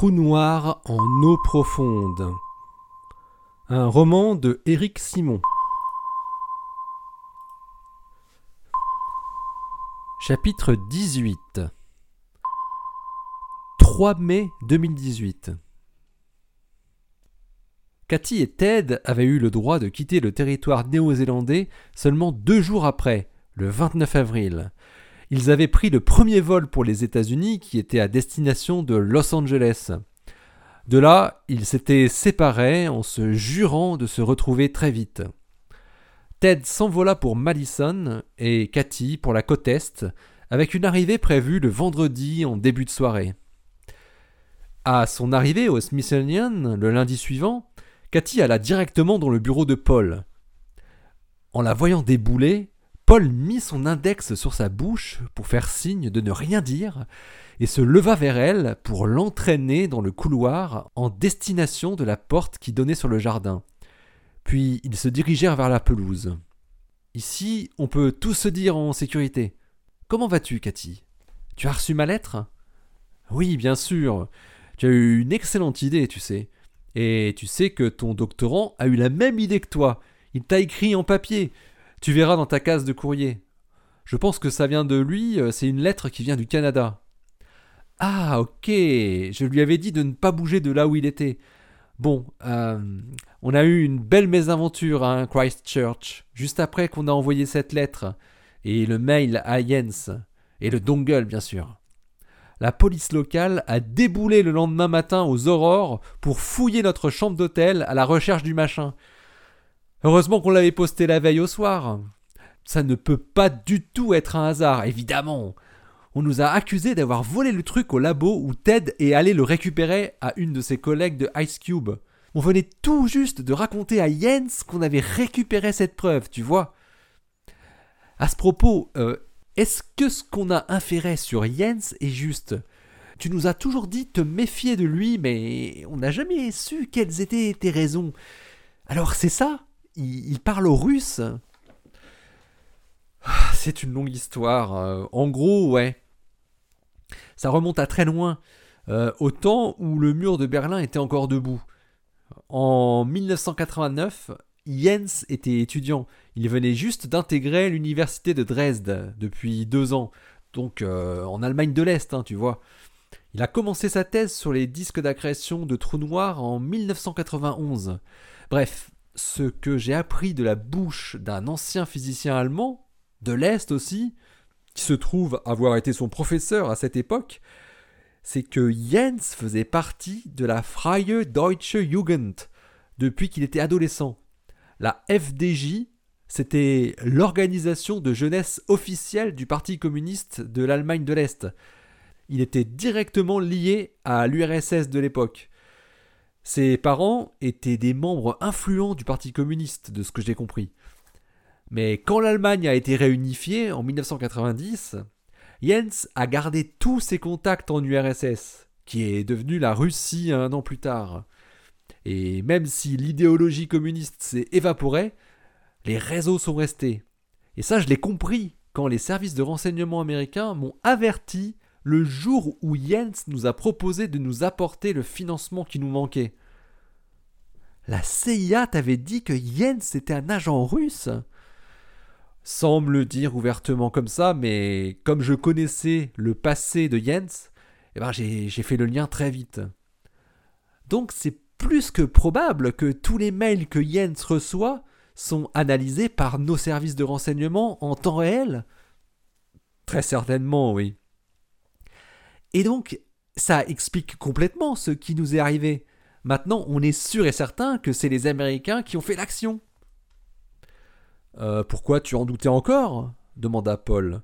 Trou noir en eau profonde. Un roman de Éric Simon. Chapitre 18 3 mai 2018 Cathy et Ted avaient eu le droit de quitter le territoire néo-zélandais seulement deux jours après, le 29 avril. Ils avaient pris le premier vol pour les États-Unis qui était à destination de Los Angeles. De là, ils s'étaient séparés en se jurant de se retrouver très vite. Ted s'envola pour Madison et Cathy pour la côte Est, avec une arrivée prévue le vendredi en début de soirée. À son arrivée au Smithsonian le lundi suivant, Cathy alla directement dans le bureau de Paul. En la voyant débouler, Paul mit son index sur sa bouche pour faire signe de ne rien dire et se leva vers elle pour l'entraîner dans le couloir en destination de la porte qui donnait sur le jardin. Puis ils se dirigèrent vers la pelouse. Ici, on peut tout se dire en sécurité. Comment vas-tu, Cathy? Tu as reçu ma lettre? Oui, bien sûr. Tu as eu une excellente idée, tu sais. Et tu sais que ton doctorant a eu la même idée que toi. Il t'a écrit en papier. Tu verras dans ta case de courrier. Je pense que ça vient de lui, euh, c'est une lettre qui vient du Canada. Ah, ok. Je lui avais dit de ne pas bouger de là où il était. Bon, euh, on a eu une belle mésaventure à Christchurch, juste après qu'on a envoyé cette lettre, et le mail à Jens, et le dongle bien sûr. La police locale a déboulé le lendemain matin aux aurores pour fouiller notre chambre d'hôtel à la recherche du machin. Heureusement qu'on l'avait posté la veille au soir. Ça ne peut pas du tout être un hasard, évidemment. On nous a accusé d'avoir volé le truc au labo où Ted est allé le récupérer à une de ses collègues de Ice Cube. On venait tout juste de raconter à Jens qu'on avait récupéré cette preuve, tu vois. À ce propos, euh, est-ce que ce qu'on a inféré sur Jens est juste? Tu nous as toujours dit te méfier de lui, mais on n'a jamais su quelles étaient tes raisons. Alors c'est ça? Il, parle au russe ah, C'est une longue histoire. Euh, en gros, ouais. Ça remonte à très loin, euh, au temps où le mur de Berlin était encore debout. En 1989, Jens était étudiant. Il venait juste d'intégrer l'université de Dresde depuis deux ans, donc euh, en Allemagne de l'Est, hein, tu vois. Il a commencé sa thèse sur les disques d'accrétion de trous noirs en 1991. Bref, ce que j'ai appris de la bouche d'un ancien physicien allemand, de l'Est aussi, qui se trouve avoir été son professeur à cette époque, c'est que Jens faisait partie de la Freie Deutsche Jugend depuis qu'il était adolescent. La FDJ, c'était l'organisation de jeunesse officielle du Parti communiste de l'Allemagne de l'Est. Il était directement lié à l'URSS de l'époque. Ses parents étaient des membres influents du Parti communiste, de ce que j'ai compris. Mais quand l'Allemagne a été réunifiée en 1990, Jens a gardé tous ses contacts en URSS, qui est devenue la Russie un an plus tard. Et même si l'idéologie communiste s'est évaporée, les réseaux sont restés. Et ça, je l'ai compris quand les services de renseignement américains m'ont averti le jour où Jens nous a proposé de nous apporter le financement qui nous manquait. La CIA t'avait dit que Jens était un agent russe Sans me le dire ouvertement comme ça, mais comme je connaissais le passé de Jens, eh ben j'ai fait le lien très vite. Donc c'est plus que probable que tous les mails que Jens reçoit sont analysés par nos services de renseignement en temps réel? Très certainement, oui. Et donc, ça explique complètement ce qui nous est arrivé. Maintenant, on est sûr et certain que c'est les Américains qui ont fait l'action. Euh, pourquoi tu en doutais encore? demanda Paul.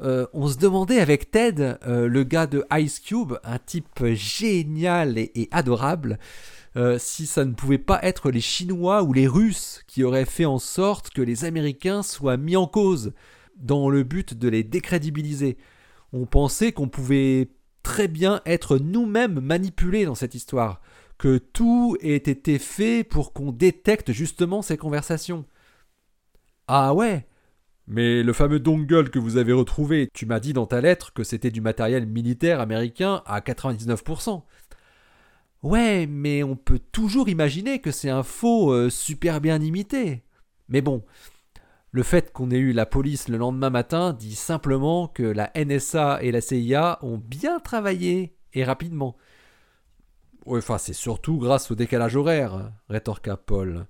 Euh, on se demandait avec Ted, euh, le gars de Ice Cube, un type génial et, adorable, si ça ne pouvait pas être les Chinois ou les Russes qui auraient fait en sorte que les Américains soient mis en cause, dans le but de les décrédibiliser. On pensait qu'on pouvait très bien être nous-mêmes manipulés dans cette histoire, que tout ait été fait pour qu'on détecte justement ces conversations. Ah ouais Mais le fameux dongle que vous avez retrouvé, tu m'as dit dans ta lettre que c'était du matériel militaire américain à 99%. Ouais, mais on peut toujours imaginer que c'est un faux euh, super bien imité. Mais bon, le fait qu'on ait eu la police le lendemain matin dit simplement que la NSA et la CIA ont bien travaillé et rapidement. Ouais, enfin, c'est surtout grâce au décalage horaire, rétorqua Paul.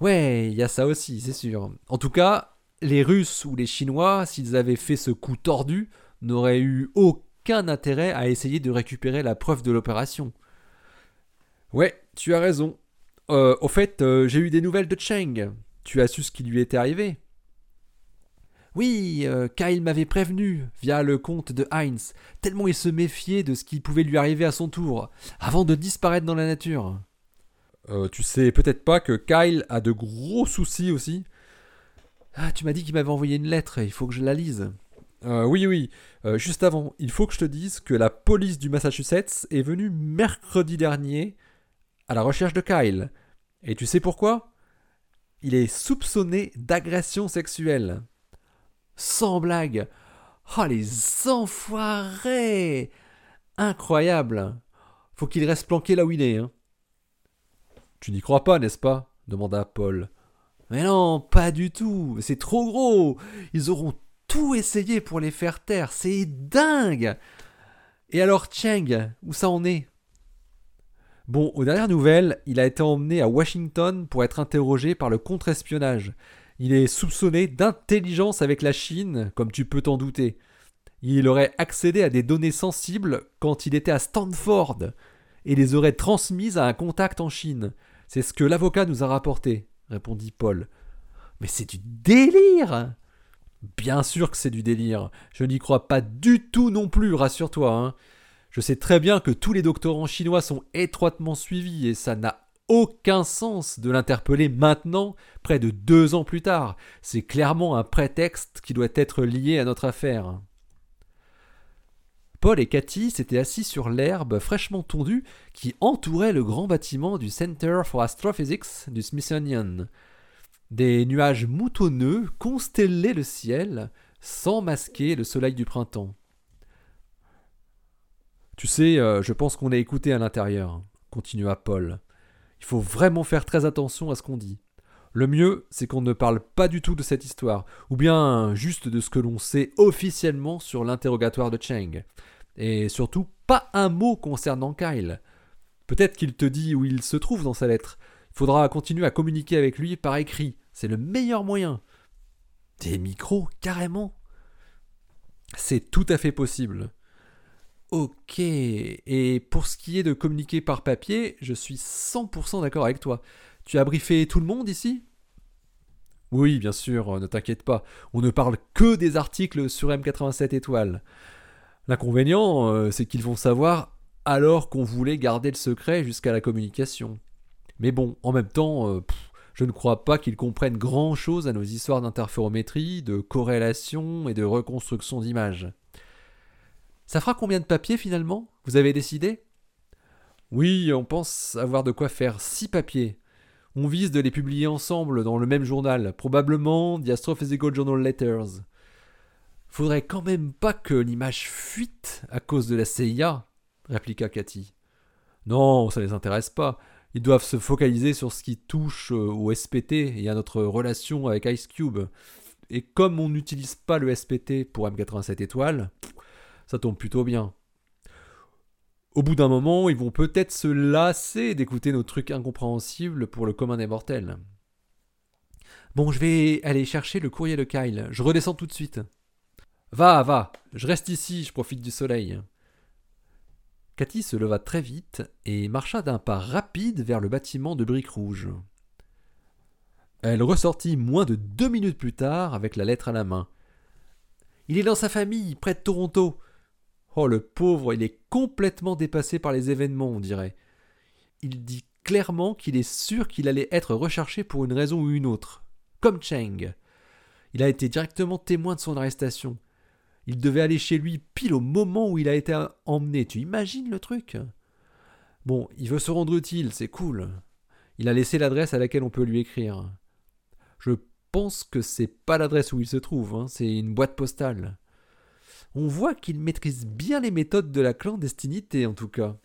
Ouais, il y a ça aussi, c'est sûr. En tout cas, les Russes ou les Chinois, s'ils avaient fait ce coup tordu, n'auraient eu aucun intérêt à essayer de récupérer la preuve de l'opération. Ouais, tu as raison. Euh, au fait, euh, j'ai eu des nouvelles de Cheng. Tu as su ce qui lui était arrivé Oui, euh, Kyle m'avait prévenu via le compte de Heinz, tellement il se méfiait de ce qui pouvait lui arriver à son tour, avant de disparaître dans la nature. tu sais peut-être pas que Kyle a de gros soucis aussi Ah, tu m'as dit qu'il m'avait envoyé une lettre, il faut que je la lise. oui, oui. juste avant, il faut que je te dise que la police du Massachusetts est venue mercredi dernier à la recherche de Kyle. Et tu sais pourquoi? Il est soupçonné d'agression sexuelle. Sans blague. Oh les enfoirés Incroyable Faut qu'il reste planqué là où il est. Hein. Tu n'y crois pas, n'est-ce pas? demanda Paul. Mais non, pas du tout. C'est trop gros. Ils auront tout essayé pour les faire taire. C'est dingue. Et alors Cheng, où ça en est? Bon, aux dernières nouvelles, il a été emmené à Washington pour être interrogé par le contre-espionnage. Il est soupçonné d'intelligence avec la Chine, comme tu peux t'en douter. Il aurait accédé à des données sensibles quand il était à Stanford et les aurait transmises à un contact en Chine. C'est ce que l'avocat nous a rapporté, répondit Paul. Mais c'est du délire Bien sûr que c'est du délire. Je n'y crois pas du tout non plus, rassure-toi. Hein. Je sais très bien que tous les doctorants chinois sont étroitement suivis et ça n'a aucun sens de l'interpeller maintenant, près de deux ans plus tard. C'est clairement un prétexte qui doit être lié à notre affaire. Paul et Cathy s'étaient assis sur l'herbe fraîchement tondue qui entourait le grand bâtiment du Center for Astrophysics du Smithsonian. Des nuages moutonneux constellaient le ciel sans masquer le soleil du printemps. Tu sais, euh, je pense qu'on est écouté à l'intérieur, continua Paul. Il faut vraiment faire très attention à ce qu'on dit. Le mieux, c'est qu'on ne parle pas du tout de cette histoire, ou bien juste de ce que l'on sait officiellement sur l'interrogatoire de Cheng. Et surtout, pas un mot concernant Kyle. Peut-être qu'il te dit où il se trouve dans sa lettre. Il faudra continuer à communiquer avec lui par écrit. C'est le meilleur moyen. Des micros, carrément? C'est tout à fait possible. Ok, et pour ce qui est de communiquer par papier, je suis 100% d'accord avec toi. Tu as briefé tout le monde ici? Oui, bien sûr, ne t'inquiète pas, on ne parle que des articles sur M87 étoiles. L'inconvénient, euh, c'est qu'ils vont savoir alors qu'on voulait garder le secret jusqu'à la communication. Mais bon, en même temps, euh, je ne crois pas qu'ils comprennent grand-chose à nos histoires d'interférométrie, de corrélation et de reconstruction d'images. Ça fera combien de papiers finalement? Vous avez décidé? Oui, on pense avoir de quoi faire six papiers. On vise de les publier ensemble dans le même journal, probablement The Astrophysical Journal Letters. Faudrait quand même pas que l'image fuite à cause de la CIA, répliqua Cathy. Non, ça les intéresse pas. Ils doivent se focaliser sur ce qui touche euh, au SPT et à notre relation avec Ice Cube. Et comme on n'utilise pas le SPT pour M87 étoiles, ça tombe plutôt bien. Au bout d'un moment, ils vont peut-être se lasser d'écouter nos trucs incompréhensibles pour le commun des mortels. Bon, je vais aller chercher le courrier de Kyle. Je redescends tout de suite. Va, va, je reste ici, je profite du soleil. Cathy se leva très vite et marcha d'un pas rapide vers le bâtiment de briques rouges. Elle ressortit moins de deux minutes plus tard avec la lettre à la main. Il est dans sa famille, près de Toronto. Oh, le pauvre, il est complètement dépassé par les événements, on dirait. Il dit clairement qu'il est sûr qu'il allait être recherché pour une raison ou une autre, comme Cheng. Il a été directement témoin de son arrestation. Il devait aller chez lui pile au moment où il a été emmené. Tu imagines le truc? Bon, il veut se rendre utile, c'est cool. Il a laissé l'adresse à laquelle on peut lui écrire. Je pense que c'est pas l'adresse où il se trouve, hein, c'est une boîte postale. On voit qu'il maîtrise bien les méthodes de la clandestinité en tout cas.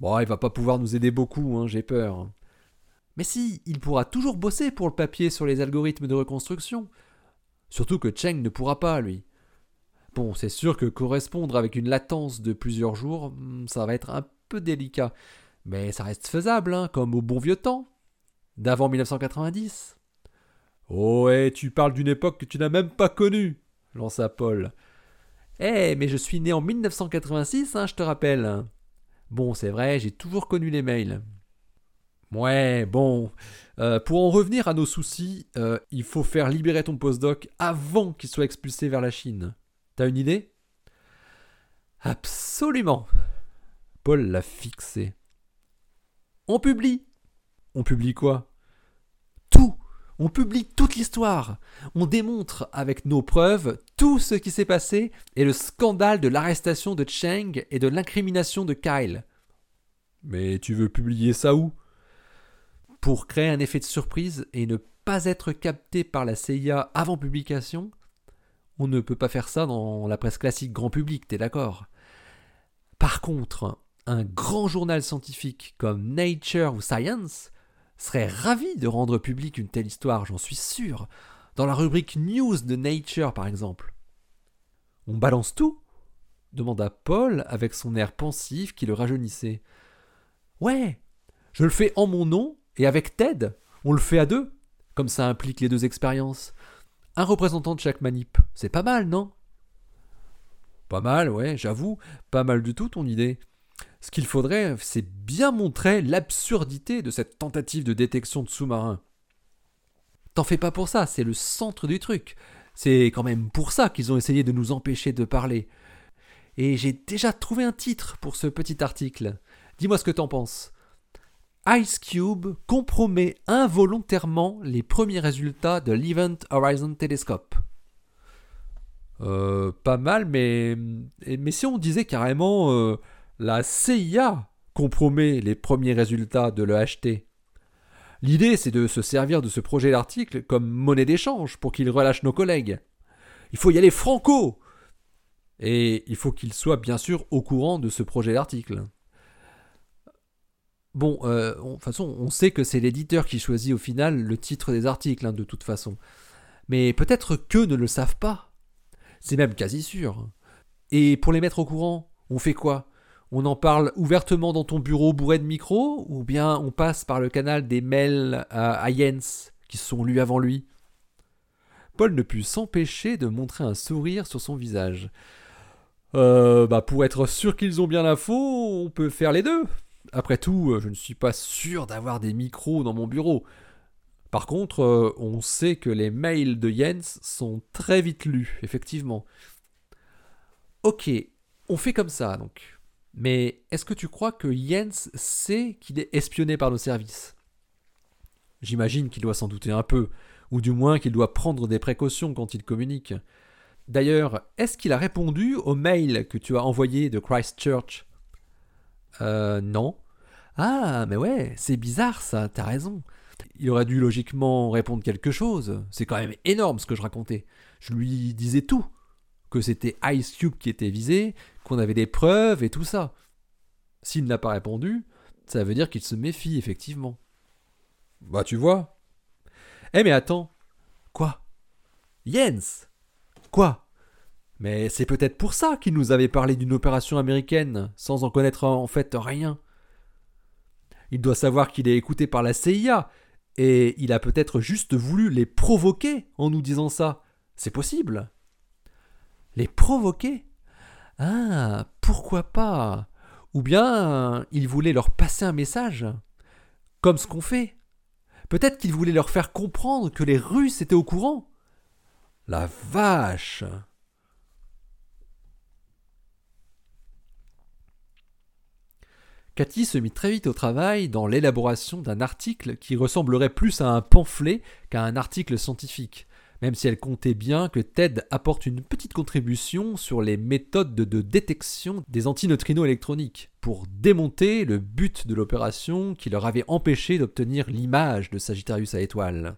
Bon, il va pas pouvoir nous aider beaucoup, hein, j'ai peur. Mais si, il pourra toujours bosser pour le papier sur les algorithmes de reconstruction. Surtout que Cheng ne pourra pas, lui. Bon, c'est sûr que correspondre avec une latence de plusieurs jours, hmm, ça va être un peu délicat. Mais ça reste faisable, hein, comme au bon vieux temps. D'avant 1990. Oh, ouais, tu parles d'une époque que tu n'as même pas connue, lança Paul. Eh, mais je suis né en 1986, hein, je te rappelle. Bon, c'est vrai, j'ai toujours connu les mails. Ouais, bon. Euh, pour en revenir à nos soucis, euh, il faut faire libérer ton postdoc avant qu'il soit expulsé vers la Chine. T'as une idée? Absolument. Paul l'a fixé. On publie. On publie quoi? On publie toute l'histoire. On démontre avec nos preuves tout ce qui s'est passé et le scandale de l'arrestation de Cheng et de l'incrimination de Kyle. Mais tu veux publier ça où? Pour créer un effet de surprise et ne pas être capté par la CIA avant publication, on ne peut pas faire ça dans la presse classique grand public, t'es d'accord? Par contre, un grand journal scientifique comme Nature ou Science serait ravi de rendre public une telle histoire, j'en suis sûr, dans la rubrique News de Nature par exemple. On balance tout? demanda Paul avec son air pensif qui le rajeunissait. Ouais, je le fais en mon nom et avec Ted, on le fait à deux, comme ça implique les deux expériences. Un représentant de chaque manip, c'est pas mal, non? Pas mal, ouais, j'avoue, pas mal du tout ton idée. Ce qu'il faudrait, c'est bien montrer l'absurdité de cette tentative de détection de sous-marins. T'en fais pas pour ça, c'est le centre du truc. C'est quand même pour ça qu'ils ont essayé de nous empêcher de parler. Et j'ai déjà trouvé un titre pour ce petit article. Dis-moi ce que t'en penses. Ice Cube compromet involontairement les premiers résultats de l'Event Horizon Telescope. Euh, pas mal, mais, mais si on disait carrément euh, la CIA compromet les premiers résultats de l'EHT. L'idée, c'est de se servir de ce projet d'article comme monnaie d'échange pour qu'il relâche nos collègues. Il faut y aller franco Et il faut qu'il soit bien sûr au courant de ce projet d'article. Bon, euh, de toute façon, on sait que c'est l'éditeur qui choisit au final le titre des articles, hein, de toute façon. Mais peut-être qu'eux ne le savent pas. C'est même quasi sûr. Et pour les mettre au courant, on fait quoi? On en parle ouvertement dans ton bureau bourré de micros Ou bien on passe par le canal des mails à, Jens, qui sont lus avant lui? Paul ne put s'empêcher de montrer un sourire sur son visage. Euh, bah pour être sûr qu'ils ont bien l'info, on peut faire les deux. Après tout, euh, je ne suis pas sûr d'avoir des micros dans mon bureau. Par contre, euh, on sait que les mails de Jens sont très vite lus, effectivement. Ok, on fait comme ça donc. Mais est-ce que tu crois que Jens sait qu'il est espionné par nos services J'imagine qu'il doit s'en douter un peu, ou du moins qu'il doit prendre des précautions quand il communique. D'ailleurs, est-ce qu'il a répondu au mail que tu as envoyé de Christchurch? Euh, non. Ah, mais ouais, c'est bizarre ça, t'as raison. Il aurait dû logiquement répondre quelque chose. C'est quand même énorme ce que je racontais. Je lui disais tout. Que c'était Ice Cube qui était visé, qu'on avait des preuves et tout ça. S'il n'a pas répondu, ça veut dire qu'il se méfie, effectivement. Bah, tu vois. Eh, mais attends. Quoi? Jens? Quoi? Mais c'est peut-être pour ça qu'il nous avait parlé d'une opération américaine, sans en connaître en fait rien. Il doit savoir qu'il est écouté par la CIA, et il a peut-être juste voulu les provoquer en nous disant ça. C'est possible. Les provoquer Ah, pourquoi pas? Ou bien il voulait leur passer un message Comme ce qu'on fait. Peut-être qu'il voulait leur faire comprendre que les Russes étaient au courant. La vache Cathy se mit très vite au travail dans l'élaboration d'un article qui ressemblerait plus à un pamphlet qu'à un article scientifique, même si elle comptait bien que TED apporte une petite contribution sur les méthodes de détection des antineutrinos électroniques, pour démonter le but de l'opération qui leur avait empêché d'obtenir l'image de Sagittarius à étoile.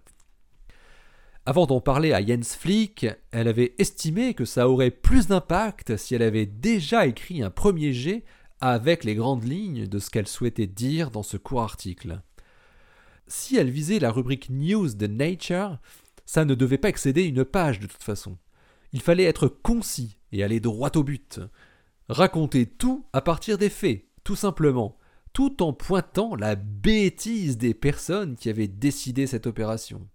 Avant d'en parler à Jens Flick, elle avait estimé que ça aurait plus d'impact si elle avait déjà écrit un premier jet avec les grandes lignes de ce qu'elle souhaitait dire dans ce court article. Si elle visait la rubrique News de Nature, ça ne devait pas excéder une page de toute façon. Il fallait être concis et aller droit au but. Raconter tout à partir des faits, tout simplement, tout en pointant la bêtise des personnes qui avaient décidé cette opération.